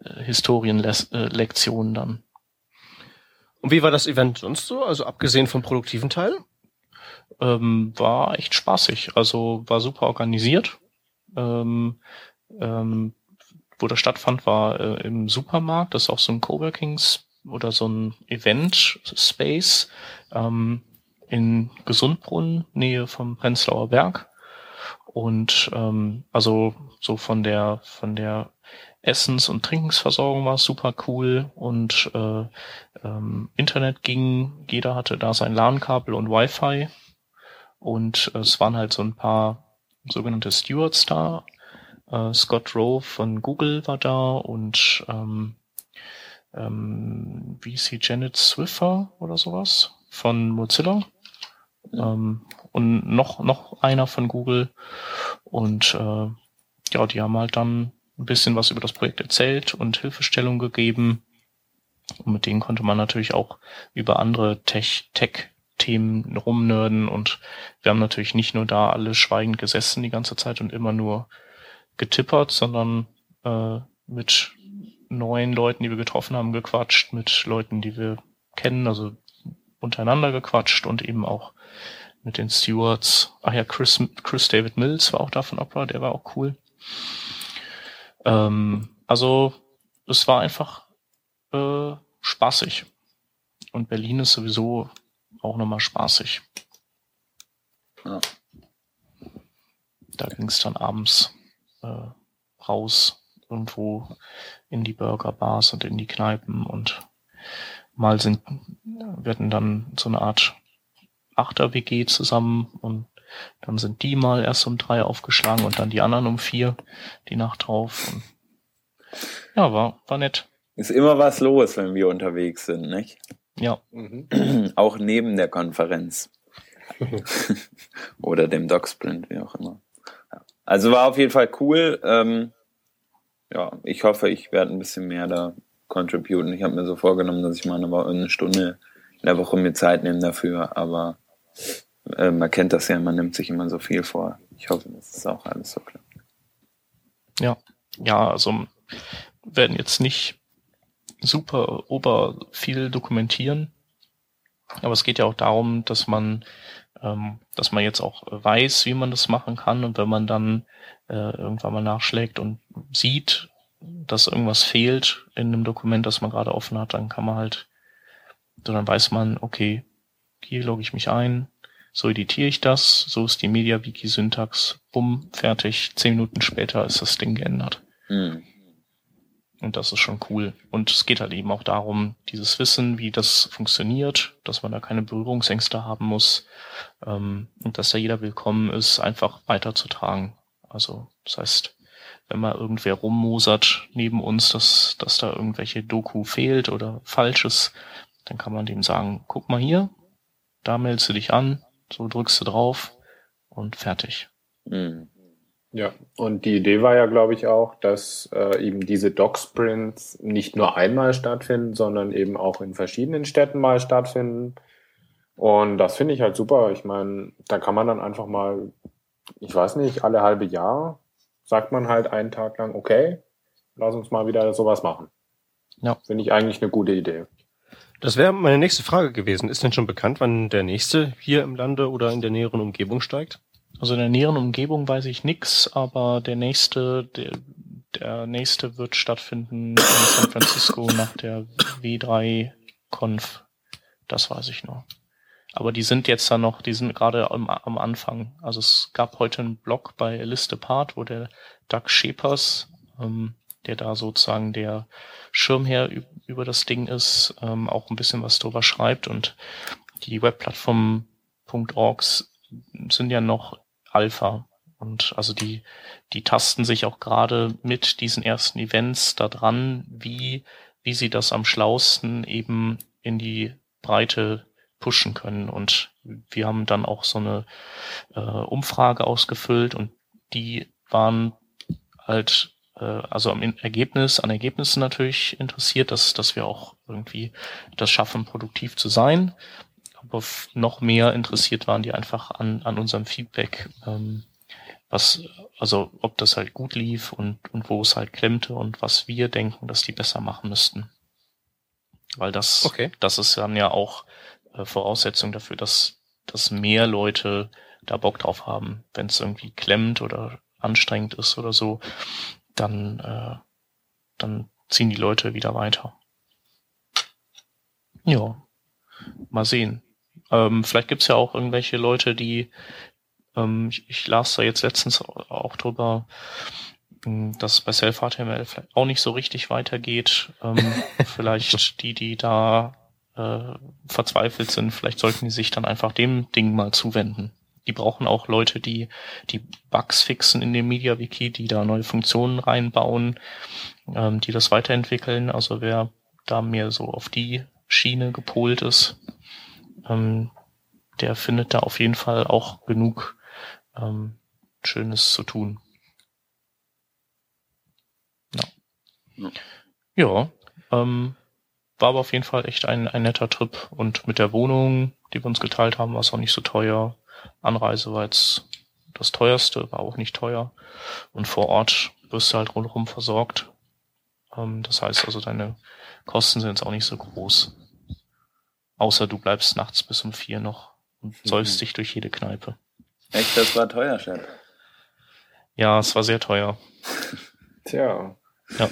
äh, Historienlektionen dann. Und wie war das Event sonst so? Also abgesehen vom produktiven Teil? ähm, war echt spaßig. Also war super organisiert. Ähm, ähm, wo das stattfand, war äh, im Supermarkt. Das ist auch so ein Coworking oder so ein Event Space ähm, in Gesundbrunnen, Nähe vom Prenzlauer Berg. Und ähm, also so von der von der Essens- und Trinkensversorgung war super cool und äh, ähm, Internet ging, jeder hatte da sein LAN-Kabel und Wi-Fi und äh, es waren halt so ein paar sogenannte Stewards da. Äh, Scott Rowe von Google war da und ähm, ähm, VC Janet Swiffer oder sowas von Mozilla. Ähm, und noch, noch einer von Google. Und äh, ja, die haben halt dann ein bisschen was über das Projekt erzählt und Hilfestellung gegeben. Und mit denen konnte man natürlich auch über andere Tech, Tech Themen rumnörden und wir haben natürlich nicht nur da alle schweigend gesessen die ganze Zeit und immer nur getippert, sondern äh, mit neuen Leuten, die wir getroffen haben, gequatscht, mit Leuten, die wir kennen, also untereinander gequatscht und eben auch mit den Stewards. Ach ja, Chris, Chris David Mills war auch da von Opera, der war auch cool. Ähm, also es war einfach äh, spaßig. Und Berlin ist sowieso auch nochmal spaßig. Ja. Da ging es dann abends äh, raus, irgendwo in die Burgerbars und in die Kneipen und mal sind, wir hatten dann so eine Art Achter-WG zusammen und dann sind die mal erst um drei aufgeschlagen und dann die anderen um vier die Nacht drauf. Und ja, war, war nett. Ist immer was los, wenn wir unterwegs sind, nicht? Ja. Mhm. *clears throat* Auch neben der Konferenz. *laughs* Oder dem Docsprint, wie auch immer. Also war auf jeden Fall cool. Ähm, ja, ich hoffe, ich werde ein bisschen mehr da contributen. Ich habe mir so vorgenommen, dass ich mal eine, eine Stunde in der Woche mir Zeit nehme dafür, aber äh, man kennt das ja, man nimmt sich immer so viel vor. Ich hoffe, das ist auch alles so klar. Ja, ja, also werden jetzt nicht super ober viel dokumentieren, aber es geht ja auch darum, dass man ähm, dass man jetzt auch weiß, wie man das machen kann und wenn man dann äh, irgendwann mal nachschlägt und sieht, dass irgendwas fehlt in einem Dokument, das man gerade offen hat, dann kann man halt, dann weiß man, okay, hier logge ich mich ein, so editiere ich das, so ist die MediaWiki-Syntax, bumm, fertig, zehn Minuten später ist das Ding geändert. Mhm. Und das ist schon cool. Und es geht halt eben auch darum, dieses Wissen, wie das funktioniert, dass man da keine Berührungsängste haben muss ähm, und dass da jeder willkommen ist, einfach weiterzutragen. Also das heißt, wenn mal irgendwer rummosert neben uns, dass, dass da irgendwelche Doku fehlt oder falsches, dann kann man dem sagen, guck mal hier, da meldest du dich an, so drückst du drauf und fertig. Mhm. Ja, und die Idee war ja, glaube ich, auch, dass äh, eben diese Doc-Sprints nicht nur einmal stattfinden, sondern eben auch in verschiedenen Städten mal stattfinden. Und das finde ich halt super. Ich meine, da kann man dann einfach mal, ich weiß nicht, alle halbe Jahr sagt man halt einen Tag lang, okay, lass uns mal wieder sowas machen. Ja. Finde ich eigentlich eine gute Idee. Das wäre meine nächste Frage gewesen. Ist denn schon bekannt, wann der nächste hier im Lande oder in der näheren Umgebung steigt? Also in der näheren Umgebung weiß ich nix, aber der nächste, der, der nächste wird stattfinden in San Francisco nach der W3 Conf. Das weiß ich noch. Aber die sind jetzt da noch, die sind gerade am, am Anfang. Also es gab heute einen Blog bei Liste Part, wo der Doug Schepers, ähm, der da sozusagen der Schirmherr über das Ding ist, ähm, auch ein bisschen was drüber schreibt und die Webplattform.orgs sind ja noch Alpha. Und also die, die tasten sich auch gerade mit diesen ersten Events da dran, wie, wie sie das am schlausten eben in die Breite pushen können. Und wir haben dann auch so eine äh, Umfrage ausgefüllt und die waren halt also am Ergebnis, an Ergebnissen natürlich interessiert, dass, dass wir auch irgendwie das schaffen, produktiv zu sein aber noch mehr interessiert waren die einfach an, an unserem Feedback, ähm, was, also ob das halt gut lief und, und wo es halt klemmte und was wir denken, dass die besser machen müssten. Weil das, okay. das ist dann ja auch äh, Voraussetzung dafür, dass, dass mehr Leute da Bock drauf haben. Wenn es irgendwie klemmt oder anstrengend ist oder so, dann, äh, dann ziehen die Leute wieder weiter. Ja, mal sehen. Ähm, vielleicht gibt's ja auch irgendwelche Leute, die, ähm, ich, ich las da jetzt letztens auch drüber, hm, dass bei Self-HTML vielleicht auch nicht so richtig weitergeht. Ähm, *laughs* vielleicht die, die da äh, verzweifelt sind, vielleicht sollten die sich dann einfach dem Ding mal zuwenden. Die brauchen auch Leute, die die Bugs fixen in dem MediaWiki, die da neue Funktionen reinbauen, ähm, die das weiterentwickeln. Also wer da mehr so auf die Schiene gepolt ist, ähm, der findet da auf jeden Fall auch genug ähm, Schönes zu tun. Ja, ja ähm, war aber auf jeden Fall echt ein, ein netter Trip und mit der Wohnung, die wir uns geteilt haben, war es auch nicht so teuer. Anreise war jetzt das teuerste, war auch nicht teuer. Und vor Ort wirst du halt rundherum versorgt. Ähm, das heißt also, deine Kosten sind jetzt auch nicht so groß. Außer du bleibst nachts bis um vier noch und mhm. dich durch jede Kneipe. Echt, das war teuer, Chef. Ja, es war sehr teuer. Tja. Ja.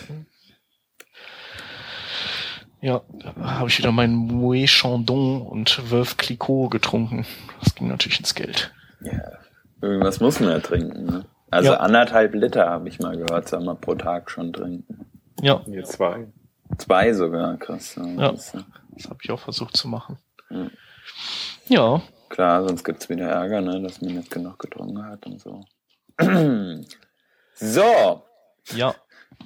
Ja, habe ich wieder mein Mouet Chandon und Veuve Clicquot getrunken. Das ging natürlich ins Geld. Ja, irgendwas muss man ja trinken. Ne? Also ja. anderthalb Liter habe ich mal gehört, soll man pro Tag schon trinken. Ja. Hier zwei. Zwei sogar, krass. Ja, ja. das, das habe ich auch versucht zu machen. Ja. ja. Klar, sonst gibt's wieder Ärger, ne, dass man nicht genug getrunken hat und so. *clears throat* so. Ja.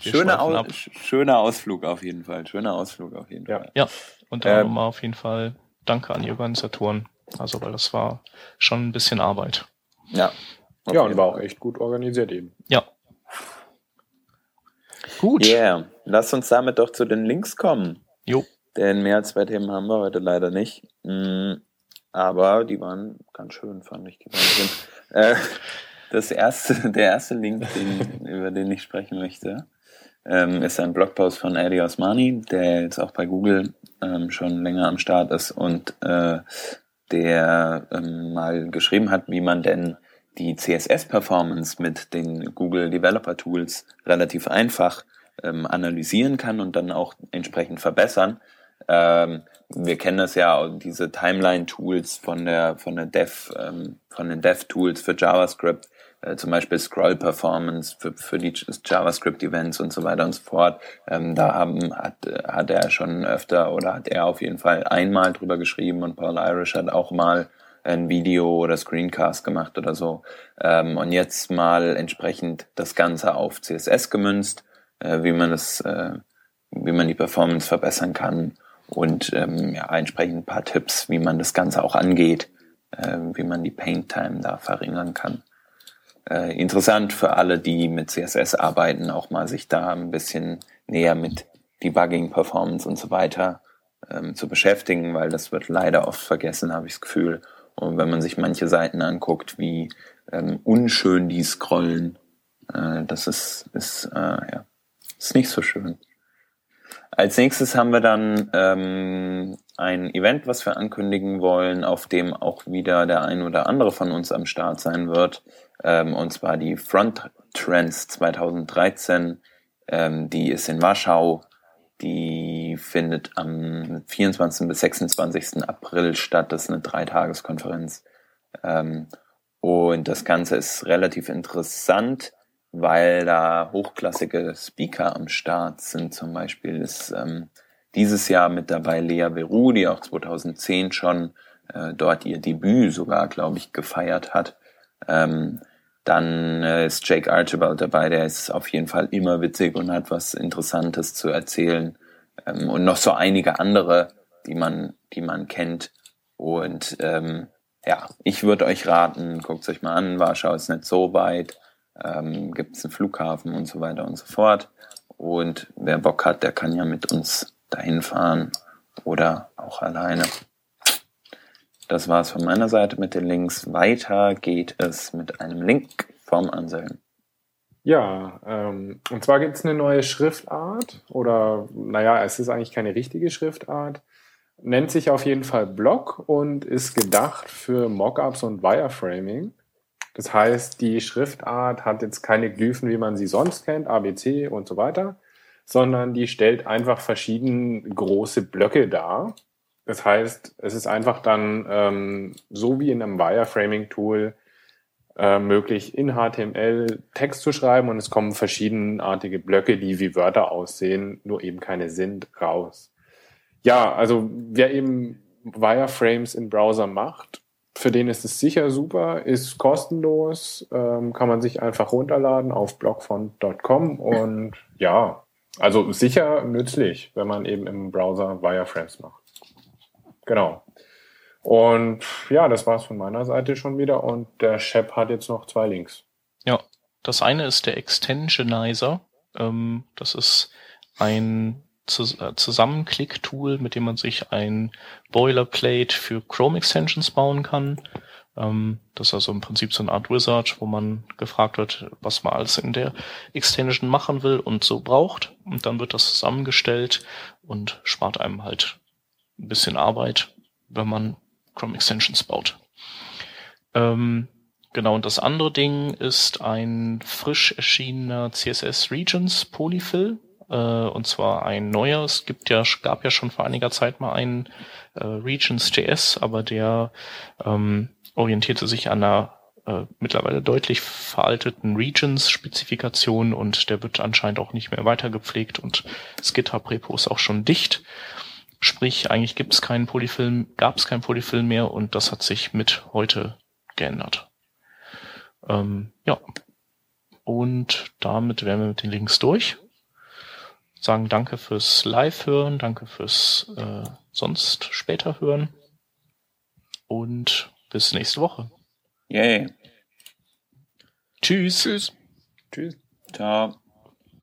Schöner, Aus, schöner Ausflug auf jeden Fall. Schöner Ausflug auf jeden ja. Fall. Ja, und dann ähm, nochmal auf jeden Fall Danke an die Organisatoren. Also, weil das war schon ein bisschen Arbeit. Ja. Ja, und war auch echt gut organisiert eben. Ja. Gut. Yeah. Lass uns damit doch zu den Links kommen. Jo. Denn mehr als zwei Themen haben wir heute leider nicht. Mm, aber die waren ganz schön, fand ich. Äh, das erste, *laughs* der erste Link, den, über den ich sprechen möchte, ähm, ist ein Blogpost von Eddie Osmani, der jetzt auch bei Google ähm, schon länger am Start ist und äh, der ähm, mal geschrieben hat, wie man denn die CSS-Performance mit den Google Developer Tools relativ einfach ähm, analysieren kann und dann auch entsprechend verbessern. Ähm, wir kennen das ja, diese Timeline-Tools von der von der Dev, ähm, von den Dev-Tools für JavaScript, äh, zum Beispiel Scroll Performance für, für die JavaScript-Events und so weiter und so fort. Ähm, da haben, hat, hat er schon öfter oder hat er auf jeden Fall einmal drüber geschrieben und Paul Irish hat auch mal ein Video oder Screencast gemacht oder so. Ähm, und jetzt mal entsprechend das Ganze auf CSS gemünzt, äh, wie man das, äh, wie man die Performance verbessern kann und ähm, ja, entsprechend ein paar Tipps, wie man das Ganze auch angeht, äh, wie man die Paint Time da verringern kann äh, interessant für alle, die mit CSS arbeiten, auch mal sich da ein bisschen näher mit Debugging, Performance und so weiter ähm, zu beschäftigen, weil das wird leider oft vergessen, habe ich das Gefühl. Und wenn man sich manche Seiten anguckt, wie ähm, unschön die scrollen, äh, das ist, ist, äh, ja, ist nicht so schön. Als nächstes haben wir dann ähm, ein Event, was wir ankündigen wollen, auf dem auch wieder der ein oder andere von uns am Start sein wird ähm, und zwar die Front Trends 2013. Ähm, die ist in Warschau. Die findet am 24. bis 26. April statt. Das ist eine Dreitageskonferenz. Ähm, und das Ganze ist relativ interessant, weil da hochklassige Speaker am Start sind. Zum Beispiel ist ähm, dieses Jahr mit dabei Lea Veru, die auch 2010 schon äh, dort ihr Debüt sogar, glaube ich, gefeiert hat. Ähm, dann äh, ist Jake Archibald dabei, der ist auf jeden Fall immer witzig und hat was Interessantes zu erzählen. Ähm, und noch so einige andere, die man, die man kennt. Und ähm, ja, ich würde euch raten, guckt euch mal an, Warschau ist nicht so weit, ähm, gibt es einen Flughafen und so weiter und so fort. Und wer Bock hat, der kann ja mit uns dahin fahren oder auch alleine. Das war es von meiner Seite mit den Links. Weiter geht es mit einem Link vom Anselm. Ja, ähm, und zwar gibt es eine neue Schriftart oder naja, es ist eigentlich keine richtige Schriftart. Nennt sich auf jeden Fall Block und ist gedacht für Mockups und Wireframing. Das heißt, die Schriftart hat jetzt keine Glyphen, wie man sie sonst kennt, ABC und so weiter, sondern die stellt einfach verschiedene große Blöcke dar das heißt, es ist einfach dann ähm, so wie in einem Wireframing-Tool äh, möglich, in HTML Text zu schreiben und es kommen verschiedenartige Blöcke, die wie Wörter aussehen, nur eben keine sind, raus. Ja, also wer eben Wireframes im Browser macht, für den ist es sicher super, ist kostenlos, ähm, kann man sich einfach runterladen auf blogfont.com und ja, also sicher nützlich, wenn man eben im Browser Wireframes macht. Genau. Und ja, das war's von meiner Seite schon wieder. Und der Shep hat jetzt noch zwei Links. Ja, das eine ist der Extensionizer. Ähm, das ist ein äh, Zusammenklick-Tool, mit dem man sich ein Boilerplate für Chrome Extensions bauen kann. Ähm, das ist also im Prinzip so eine Art Wizard, wo man gefragt wird, was man alles in der Extension machen will und so braucht. Und dann wird das zusammengestellt und spart einem halt ein bisschen Arbeit, wenn man Chrome Extensions baut. Ähm, genau, und das andere Ding ist ein frisch erschienener CSS Regions Polyfill. Äh, und zwar ein neuer. Es gibt ja, gab ja schon vor einiger Zeit mal einen äh, Regions.js, aber der ähm, orientierte sich an einer äh, mittlerweile deutlich veralteten Regions-Spezifikation und der wird anscheinend auch nicht mehr weitergepflegt und das GitHub-Repo ist auch schon dicht. Sprich, eigentlich gibt es keinen Polyfilm, gab es keinen Polyfilm mehr und das hat sich mit heute geändert. Ähm, ja. Und damit wären wir mit den Links durch. Sagen danke fürs Live-Hören, danke fürs äh, sonst später hören. Und bis nächste Woche. Yay. Tschüss. Tschüss. Tschüss. Ciao.